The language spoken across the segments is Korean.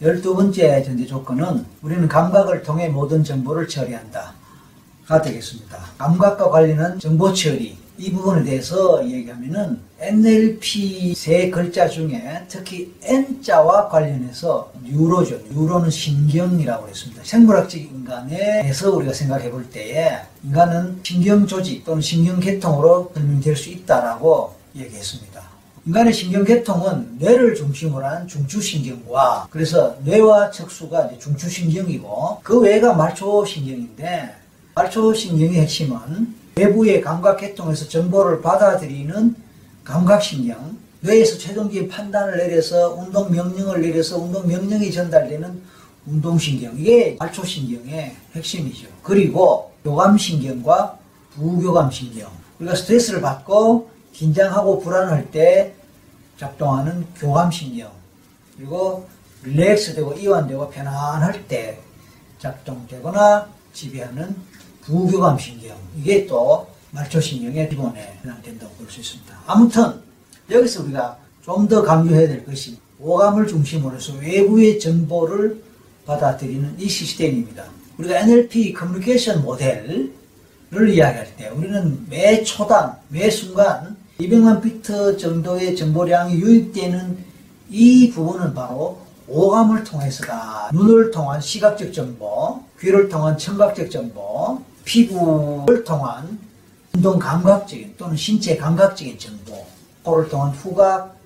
열두 번째 전제 조건은 우리는 감각을 통해 모든 정보를 처리한다. 가 되겠습니다. 감각과 관련한 정보 처리 이 부분에 대해서 얘기하면은 NLP 세 글자 중에 특히 N자와 관련해서 뉴로죠. 뉴로는 신경이라고 했습니다. 생물학적 인간에서 우리가 생각해 볼 때에 인간은 신경 조직 또는 신경 계통으로 설명될 수 있다라고 얘기했습니다. 인간의 신경계통은 뇌를 중심으로 한 중추신경과 그래서 뇌와 척수가 중추신경이고 그 외가 말초신경인데 말초신경의 핵심은 외부의 감각계통에서 정보를 받아들이는 감각신경 뇌에서 최종적인 판단을 내려서 운동 명령을 내려서 운동 명령이 전달되는 운동신경 이게 말초신경의 핵심이죠. 그리고 교감신경과 부교감신경 우리가 스트레스를 받고 긴장하고 불안할 때 작동하는 교감신경 그리고 릴렉스되고 이완되고 편안할 때 작동되거나 지배하는 부교감신경 이게 또 말초신경의 기본에 해당된다고 볼 수 있습니다. 아무튼 여기서 우리가 좀 더 강조해야 될 것이 오감을 중심으로 해서 외부의 정보를 받아들이는 이 시스템입니다. 우리가 NLP 커뮤니케이션 모델을 이야기할 때 우리는 매 초당, 매 순간 200만 비트 정도의 정보량이 유입되는 이 부분은 바로 오감을 통해서다. 눈을 통한 시각적 정보, 귀를 통한 청각적 정보, 피부를 통한 운동 감각적인 또는 신체 감각적인 정보, 코를 통한 후각,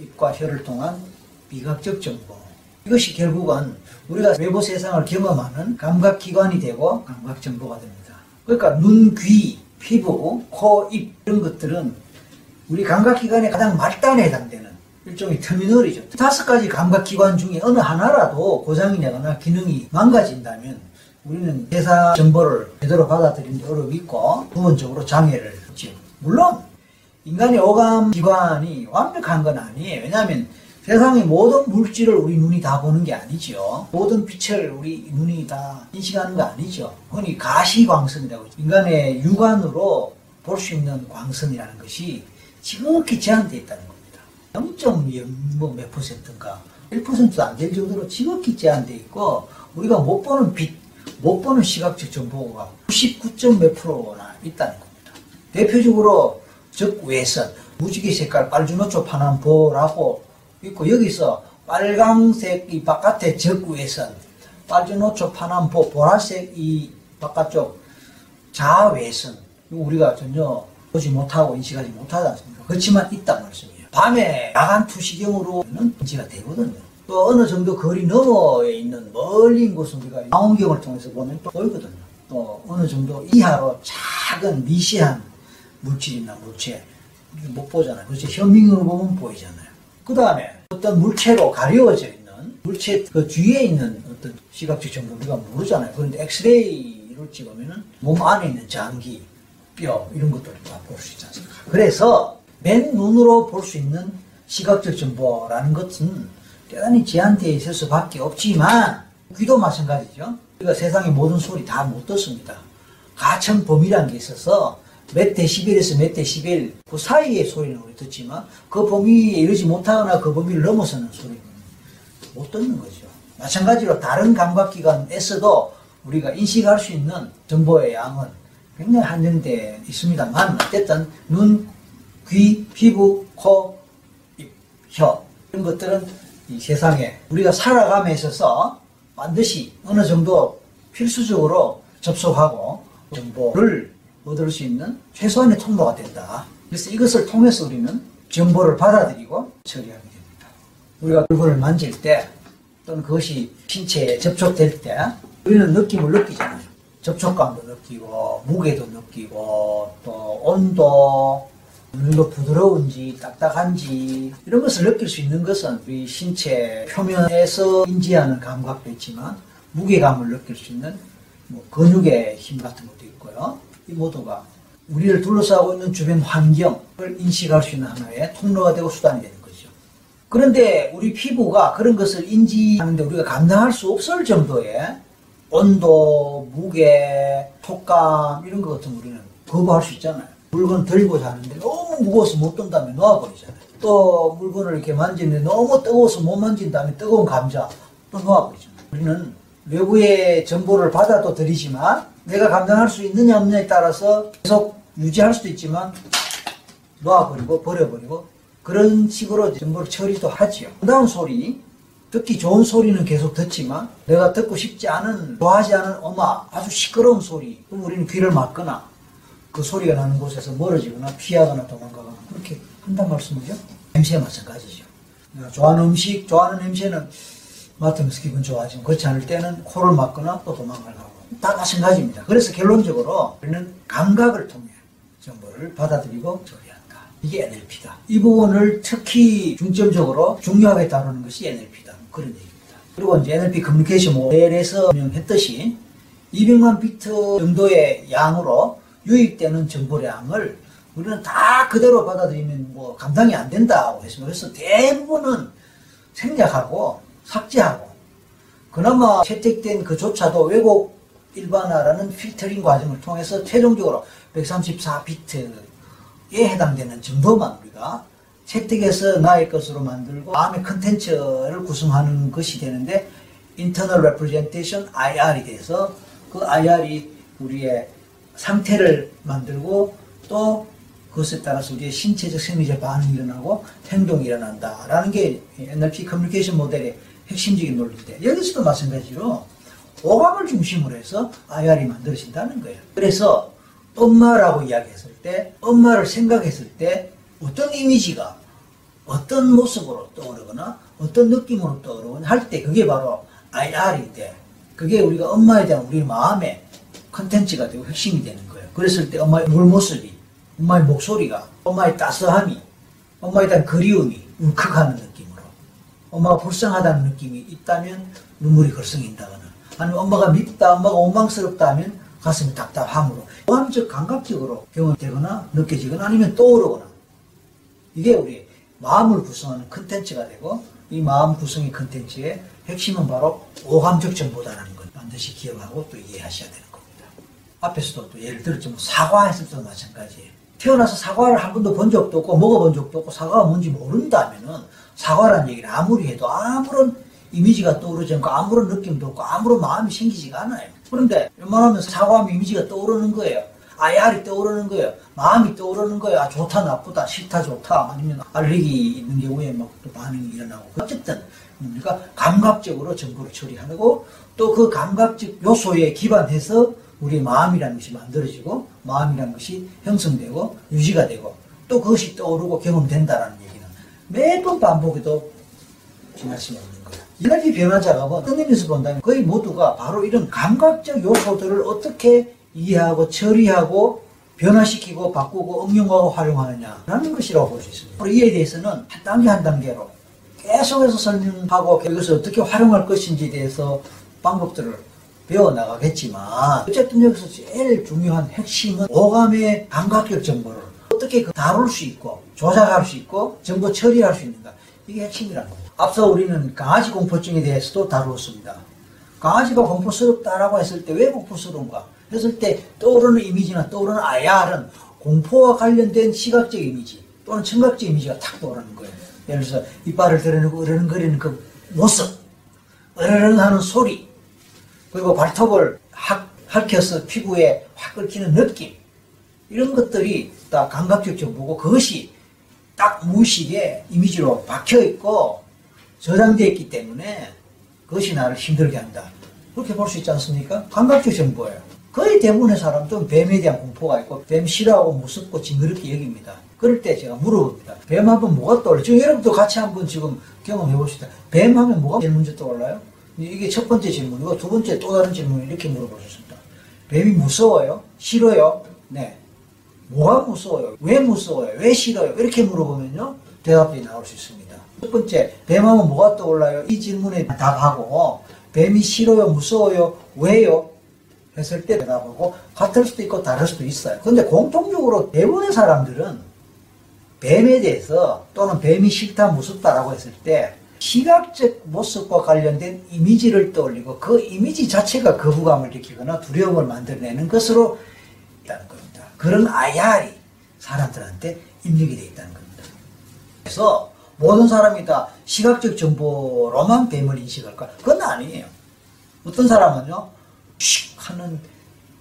입과 혀를 통한 미각적 정보. 이것이 결국은 우리가 외부 세상을 경험하는 감각기관이 되고 감각 정보가 됩니다. 그러니까 눈, 귀, 피부, 코, 입 이런 것들은 우리 감각기관의 가장 말단에 해당되는 일종의 터미널이죠. 다섯 가지 감각기관 중에 어느 하나라도 고장이 나거나 기능이 망가진다면 우리는 세상 정보를 제대로 받아들이는 어려움이 있고 부분적으로 장애를 죠 물론 인간의 오감 기관이 완벽한 건 아니에요. 왜냐하면 세상의 모든 물질을 우리 눈이 다 보는 게 아니죠. 모든 빛을 우리 눈이 다 인식하는 거 아니죠. 흔히 가시광선이라고 인간의 육안으로 볼 수 있는 광선이라는 것이 지극히 제한되어 있다는 겁니다. 0.0몇 뭐 퍼센트인가 1%도 안 될 정도로 지극히 제한되어 있고 우리가 못 보는 빛, 못 보는 시각적 정보가 99. 몇 프로나 있다는 겁니다. 대표적으로 적외선, 무지개 색깔 빨주노초 파남 보라고 있고 여기서 빨강색 이 바깥에 적외선, 빨주노초 파남 보 보라색 이 바깥쪽 자외선 우리가 전혀 보지 못하고 인식하지 못하지 않습니까? 그렇지만 있단 말씀이에요. 밤에 야간 투시경으로는 인지가 되거든요. 또 어느 정도 거리 너머에 있는 멀린 곳은 우리가 망원경을 통해서 보면 또 보이거든요. 또 어느 정도 이하로 작은 미세한 물질이나 물체 못 보잖아요. 그렇죠. 현미경으로 보면 보이잖아요. 그 다음에 어떤 물체로 가려워져 있는 물체 그 뒤에 있는 어떤 시각적 정보 우리가 모르잖아요. 그런데 엑스레이를 찍으면은 몸 안에 있는 장기, 뼈 이런 것들을 다볼 수 있지 않습니까? 그래서 맨 눈으로 볼 수 있는 시각적 정보라는 것은 대단히 제한되어 있을 수밖에 없지만 귀도 마찬가지죠. 우리가 세상의 모든 소리 다 못 듣습니다. 가천 범위라는 게 있어서 몇 데시벨에서 몇 데시벨 그 사이의 소리는 우리 듣지만 그 범위에 이르지 못하거나 그 범위를 넘어서는 소리는 못 듣는 거죠. 마찬가지로 다른 감각기관에서도 우리가 인식할 수 있는 정보의 양은 굉장히 한정되어 있습니다만 어쨌든 눈, 귀, 피부, 코, 입, 혀 이런 것들은 이 세상에 우리가 살아감에 있어서 반드시 어느 정도 필수적으로 접속하고 정보를 얻을 수 있는 최소한의 통로가 된다. 그래서 이것을 통해서 우리는 정보를 받아들이고 처리하게 됩니다. 우리가 물건을 만질 때 또는 그것이 신체에 접촉될 때 우리는 느낌을 느끼잖아요. 접촉감도 느끼고 무게도 느끼고 또 온도 정도 부드러운지 딱딱한지 이런 것을 느낄 수 있는 것은 우리 신체 표면에서 인지하는 감각도 있지만 무게감을 느낄 수 있는 뭐 근육의 힘 같은 것도 있고요. 이 모두가 우리를 둘러싸고 있는 주변 환경을 인식할 수 있는 하나의 통로가 되고 수단이 되는 거죠. 그런데 우리 피부가 그런 것을 인지하는데 우리가 감당할 수 없을 정도의 온도, 무게, 촉감 이런 것 같은 우리는 거부할 수 있잖아요. 물건 들고 자는데 너무 무거워서 못 든다면 놓아버리잖아요. 또 물건을 이렇게 만지는데 너무 뜨거워서 못 만진다면 뜨거운 감자 또 놓아버리죠. 우리는 외부의 정보를 받아도 드리지만 내가 감당할 수 있느냐 없느냐에 따라서 계속 유지할 수도 있지만 놓아버리고 버려버리고 그런 식으로 정보를 처리도 하지요. 아름다운 소리, 듣기 좋은 소리는 계속 듣지만 내가 듣고 싶지 않은, 좋아하지 않은 음악, 아주 시끄러운 소리, 그럼 우리는 귀를 막거나 그 소리가 나는 곳에서 멀어지거나 피하거나 도망가거나 그렇게 한단 말씀이죠. 냄새 마찬가지죠. 내가 좋아하는 음식, 좋아하는 냄새는 맡으면서 기분 좋아지고 그렇지 않을 때는 코를 막거나 또 도망을 가고 다 마찬가지입니다. 그래서 결론적으로 우리는 감각을 통해 정보를 받아들이고 처리한다. 이게 NLP다. 이 부분을 특히 중점적으로 중요하게 다루는 것이 NLP다. 그런 얘기입니다. 그리고 이제 NLP 커뮤니케이션 모델에서 설명했듯이 200만 비트 정도의 양으로 유입되는 정보량을 우리는 다 그대로 받아들이면 뭐 감당이 안 된다고 했습니다. 그래서 대부분은 생략하고 삭제하고 그나마 채택된 그조차도 왜곡 일반화라는 필터링 과정을 통해서 최종적으로 134비트에 해당되는 정도만 우리가 채택해서 나의 것으로 만들고 다음에 컨텐츠를 구성하는 것이 되는데 Internal Representation IR이 돼서 그 IR이 우리의 상태를 만들고 또 그것에 따라서 우리의 신체적 생리적 반응이 일어나고 행동이 일어난다라는 게 NLP 커뮤니케이션 모델의 핵심적인 논리인데 여기서도 마찬가지로 오감을 중심으로 해서 IR이 만들어진다는 거예요. 그래서 엄마라고 이야기했을 때 엄마를 생각했을 때 어떤 이미지가 어떤 모습으로 떠오르거나 어떤 느낌으로 떠오르거나 할 때 그게 바로 IR인데 그게 우리가 엄마에 대한 우리 마음의 컨텐츠가 되고 핵심이 되는 거예요. 그랬을 때 엄마의 물모습이 엄마의 목소리가 엄마의 따스함이 엄마에 대한 그리움이 울컥하는 느낌으로 엄마가 불쌍하다는 느낌이 있다면 눈물이 걸성인다거나 아니면 엄마가 밉다 엄마가 원망스럽다 하면 가슴이 답답함으로 오감적 감각적으로 경험되거나 느껴지거나 아니면 떠오르거나 이게 우리 마음을 구성하는 컨텐츠가 되고 이 마음 구성의 컨텐츠의 핵심은 바로 오감적 정보다라는 걸 반드시 기억하고 또 이해하셔야 되는 겁니다. 앞에서도 또 예를 들었죠. 뭐 사과했을 때도 마찬가지예요. 태어나서 사과를 한 번도 본 적도 없고 먹어본 적도 없고 사과가 뭔지 모른다면은 사과라는 얘기를 아무리 해도 아무런 이미지가 떠오르지 않고 아무런 느낌도 없고 아무런 마음이 생기지가 않아요. 그런데 웬만하면 사과하면 이미지가 떠오르는 거예요. 아야리 떠오르는 거예요. 마음이 떠오르는 거예요. 아, 좋다, 나쁘다, 싫다, 좋다. 아니면 알레르기 있는 경우에 막 또 반응이 일어나고. 어쨌든, 우리가 감각적으로 정보를 처리하고 또 그 감각적 요소에 기반해서 우리 마음이라는 것이 만들어지고 마음이라는 것이 형성되고 유지가 되고 또 그것이 떠오르고 경험된다라는 얘기는 매번 반복해도 지날 수 없는 거예요. 이날이 변화 작업은 끝내면서 본다면 거의 모두가 바로 이런 감각적 요소들을 어떻게 이해하고 처리하고 변화시키고 바꾸고 응용하고 활용하느냐라는 것이라고 볼 수 있습니다. 이에 대해서는 한 단계 한 단계로 계속해서 설명하고 이것을 어떻게 활용할 것인지에 대해서 방법들을 배워나가겠지만 어쨌든 여기서 제일 중요한 핵심은 오감의 감각적 정보를 어떻게 그 다룰 수 있고 조작할 수 있고 정보 처리할 수 있는가 이게 핵심이라는 거죠. 앞서 우리는 강아지 공포증에 대해서도 다루었습니다. 강아지가 공포스럽다라고 했을 때 왜 공포스러운가 했을 때 떠오르는 이미지나 떠오르는 IR은 공포와 관련된 시각적 이미지 또는 청각적 이미지가 탁 떠오르는 거예요. 예를 들어서 이빨을 드러내고 으르렁거리는 그 모습, 으르렁 하는 소리, 그리고 발톱을 확 핥혀서 피부에 확 끓기는 느낌, 이런 것들이 다 감각적 정보고 그것이 딱 무의식에 이미지로 박혀 있고 저장되어 있기 때문에 그것이 나를 힘들게 한다. 그렇게 볼 수 있지 않습니까? 감각적 정보예요. 거의 대부분의 사람들은 뱀에 대한 공포가 있고 뱀 싫어하고 무섭고 징그럽게 여깁니다. 그럴 때 제가 물어봅니다. 뱀 하면 뭐가 떠올라? 지금 여러분도 같이 한번 지금 경험해 봅시다. 뱀 하면 뭐가 제일 먼저 떠올라요? 이게 첫 번째 질문이고 두 번째 또 다른 질문을 이렇게 물어보셨습니다. 뱀이 무서워요? 싫어요? 네. 뭐가 무서워요? 왜 무서워요? 왜 싫어요? 이렇게 물어보면요. 대답이 나올 수 있습니다. 첫 번째, 뱀하면 뭐가 떠올라요? 이 질문에 답하고 뱀이 싫어요? 무서워요? 왜요? 했을 때 대답하고 같을 수도 있고 다를 수도 있어요. 근데 공통적으로 대부분의 사람들은 뱀에 대해서 또는 뱀이 싫다 무섭다라고 했을 때 시각적 모습과 관련된 이미지를 떠올리고 그 이미지 자체가 거부감을 느끼거나 두려움을 만들어내는 것으로 있다는 겁니다. 그런 IR이 사람들한테 입력이 되어 있다는 겁니다. 그래서 모든 사람이 다 시각적 정보로만 뱀을 인식할까? 그건 아니에요. 어떤 사람은요, 씩 하는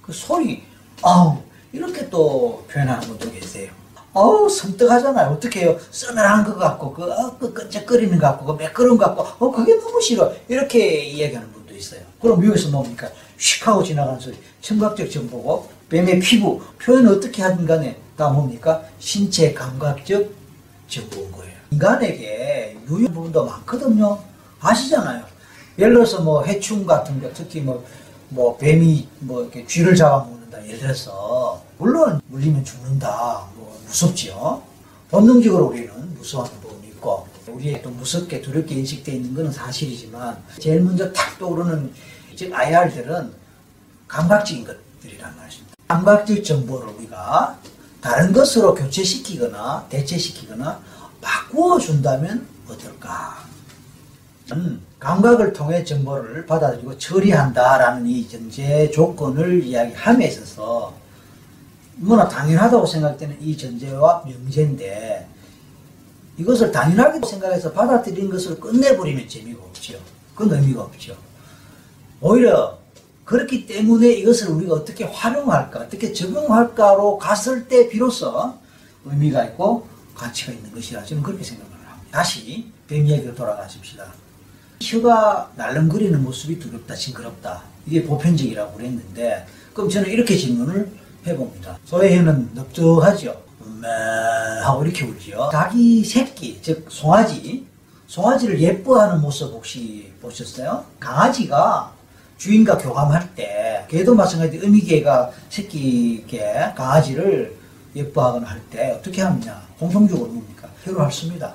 그 소리, 아우, 이렇게 또 표현하는 분도 계세요. 어우, 섬뜩하잖아요. 어떻게 해요? 서늘한 것 같고, 그, 어, 그 끈적거리는 것 같고, 그 매끄러운 것 같고, 어, 그게 너무 싫어. 이렇게 이야기하는 분도 있어요. 그럼 여기서 뭡니까? 휙 하고 지나가는 소리. 청각적 정보고, 뱀의 피부, 표현 어떻게 하든 간에 다 뭡니까? 신체 감각적 정보인 거예요. 인간에게 유효한 부분도 많거든요. 아시잖아요. 예를 들어서 뭐 해충 같은 거, 특히 뭐, 뭐 뱀이 뭐 이렇게 쥐를 잡아먹는다. 예를 들어서, 물론 물리면 죽는다. 뭐 무섭지요. 본능적으로 우리는 무서워하는 부분이 있고, 우리의 또 무섭게 두렵게 인식되어 있는 것은 사실이지만, 제일 먼저 탁 떠오르는, 즉 IR들은 감각적인 것들이란 말입니다. 감각적 정보를 우리가 다른 것으로 교체시키거나 대체시키거나 바꾸어 준다면 어떨까? 음, 감각을 통해 정보를 받아들이고 처리한다라는 이 전제 조건을 이야기함에 있어서 뭐나 당연하다고 생각되는 이 전제와 명제인데 이것을 당연하게 생각해서 받아들인 것을 끝내버리면 재미가 없죠. 그건 의미가 없죠. 오히려 그렇기 때문에 이것을 우리가 어떻게 활용할까, 어떻게 적용할까로 갔을 때 비로소 의미가 있고 가치가 있는 것이라 저는 그렇게 생각을 합니다. 다시 뱀 이야기로 돌아가십시다. 혀가 날름거리는 모습이 두렵다, 징그럽다. 이게 보편적이라고 그랬는데, 그럼 저는 이렇게 질문을 해봅니다. 소의 혀는 넓적하죠? 음, 하고 이렇게 울지요. 자기 새끼, 즉 송아지, 송아지를 예뻐하는 모습 혹시 보셨어요? 강아지가 주인과 교감할 때, 개도 마찬가지 어미개가 새끼개, 강아지를 예뻐하거나 할 때 어떻게 하느냐? 공통적으로 뭡니까? 혀로 핥습니다.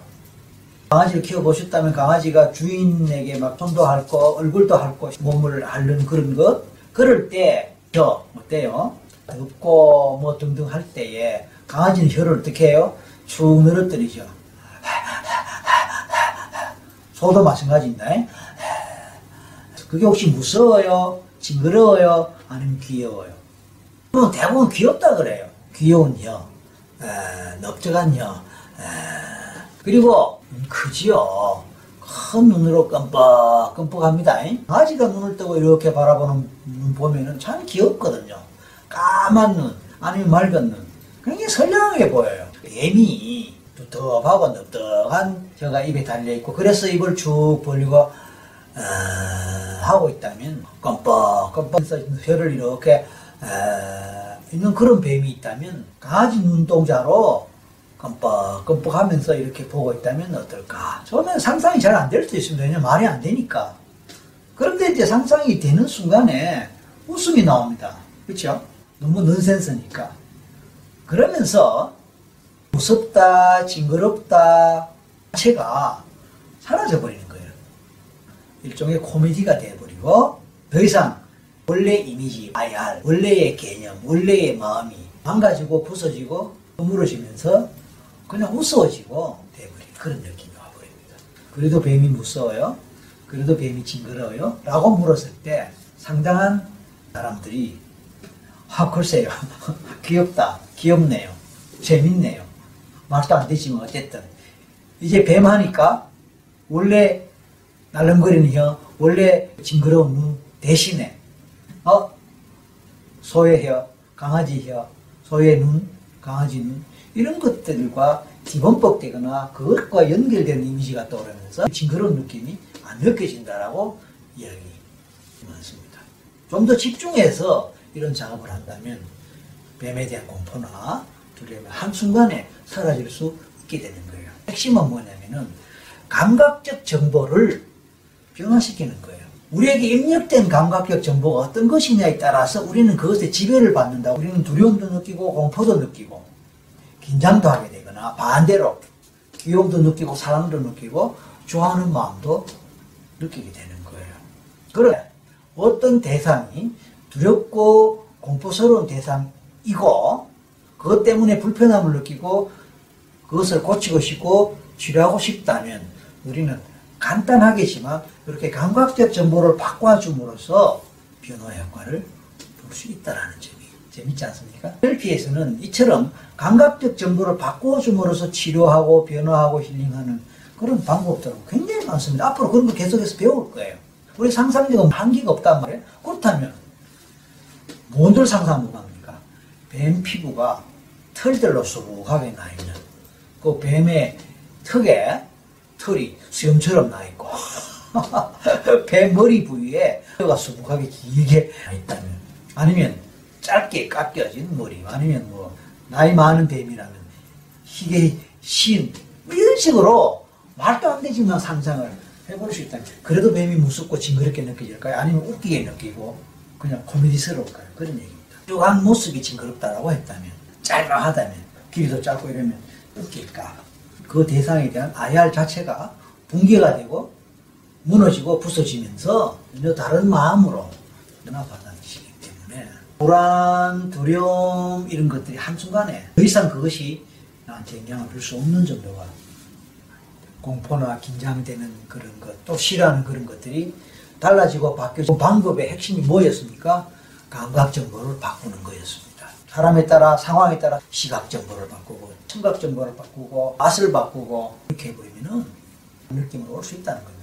강아지를 키워보셨다면 강아지가 주인에게 막 손도 핥고 얼굴도 핥고 몸을 핥는 그런 것 그럴 때 혀 어때요? 덥고 뭐 등등 할 때에 강아지는 혀를 어떻게 해요? 축 늘어뜨리죠. 소도 마찬가지인데 그게 혹시 무서워요? 징그러워요? 아니면 귀여워요? 그럼 대부분 귀엽다 그래요. 귀여운 혀, 에, 넓적한 혀, 에, 그리고 음, 크지요. 큰 눈으로 끔뻑끔뻑합니다. 강아지가 눈을 뜨고 이렇게 바라보는 눈 보면은 참 귀엽거든요. 까만 눈, 아니면 맑은 눈. 굉장히 선량하게 보여요. 뱀이 두텁하고 넓적한 혀가 입에 달려있고, 그래서 입을 쭉 벌리고, 어, 하고 있다면, 껌뻑껌뻑 혀를 이렇게, 어, 있는 그런 뱀이 있다면, 강아지 눈동자로 껌뻑껌뻑 하면서 이렇게 보고 있다면 어떨까? 저는 상상이 잘 안 될 수도 있습니다. 왜냐면 말이 안 되니까. 그런데 이제 상상이 되는 순간에 웃음이 나옵니다. 그렇죠? 너무 넌센스니까. 그러면서 무섭다, 징그럽다, 자체가 사라져 버리는 거예요. 일종의 코미디가 돼버리고 더 이상 원래 이미지, IR, 원래의 개념, 원래의 마음이 망가지고 부서지고 허물어지면서 그냥 무서워지고 돼버린 그런 느낌이 와버립니다. 그래도 뱀이 무서워요? 그래도 뱀이 징그러워요? 라고 물었을 때 상당한 사람들이 아 글쎄요. 귀엽다. 귀엽네요. 재밌네요. 말도 안 되지만 어쨌든. 이제 뱀 하니까 원래 날름거리는 혀 원래 징그러운 눈 대신에 어? 소의 혀 강아지 혀 소의 눈 강아지 눈 이런 것들과 기본법되거나 그것과 연결된 이미지가 떠오르면서 징그러운 느낌이 안 느껴진다라고 이야기 많습니다. 좀 더 집중해서 이런 작업을 한다면 뱀에 대한 공포나 두려움이 한순간에 사라질 수 있게 되는 거예요. 핵심은 뭐냐면은 감각적 정보를 변화시키는 거예요. 우리에게 입력된 감각적 정보가 어떤 것이냐에 따라서 우리는 그것에 지배를 받는다. 우리는 두려움도 느끼고 공포도 느끼고 긴장도 하게 되거나 반대로 귀여움도 느끼고 사랑도 느끼고 좋아하는 마음도 느끼게 되는 거예요. 그래 어떤 대상이 두렵고 공포스러운 대상이고 그것 때문에 불편함을 느끼고 그것을 고치고 싶고 치료하고 싶다면 우리는 간단하겠지만 이렇게 감각적 정보를 바꿔줌으로써 변화 효과를 볼 수 있다는 점이 재밌지 않습니까? 셀피에서는 이처럼 감각적 정보를 바꿔줌으로써 치료하고 변화하고 힐링하는 그런 방법들은 굉장히 많습니다. 앞으로 그런 거 계속해서 배울 거예요. 우리 상상력은 한계가 없단 말이에요. 그렇다면 뭔들 상상 못 합니까? 뱀 피부가 털들로 수북하게 나 있는 그 뱀의 턱에 털이 수염처럼 나 있고 뱀 머리 부위에 뼈가 수북하게 길게 나 있다면 아니면 짧게 깎여진 머리 아니면 뭐 나이 많은 뱀이라면 희게 신 이런 식으로 말도 안 되지만 상상을 해볼 수 있다면 그래도 뱀이 무섭고 징그럽게 느껴질까요? 아니면 웃기게 느끼고 그냥 코미디스러울까요? 그런 얘기입니다. 쭉 모습이 징그럽다라고 했다면 짤막하다면 길이도 짧고 이러면 웃길까? 그 대상에 대한 IR 자체가 붕괴가 되고 무너지고 부서지면서 전혀 다른 마음으로 연합 받아들이시기 때문에 불안, 두려움 이런 것들이 한순간에 더 이상 그것이 나한테 영향을 줄 수 없는 정도가 공포나 긴장되는 그런 것, 또 싫어하는 그런 것들이 달라지고 바뀌어지고 방법의 핵심이 뭐였습니까? 감각 정보를 바꾸는 거였습니다. 사람에 따라 상황에 따라 시각 정보를 바꾸고 청각 정보를 바꾸고 맛을 바꾸고 이렇게 해버리면은 느낌으로 올수 있다는 겁니다.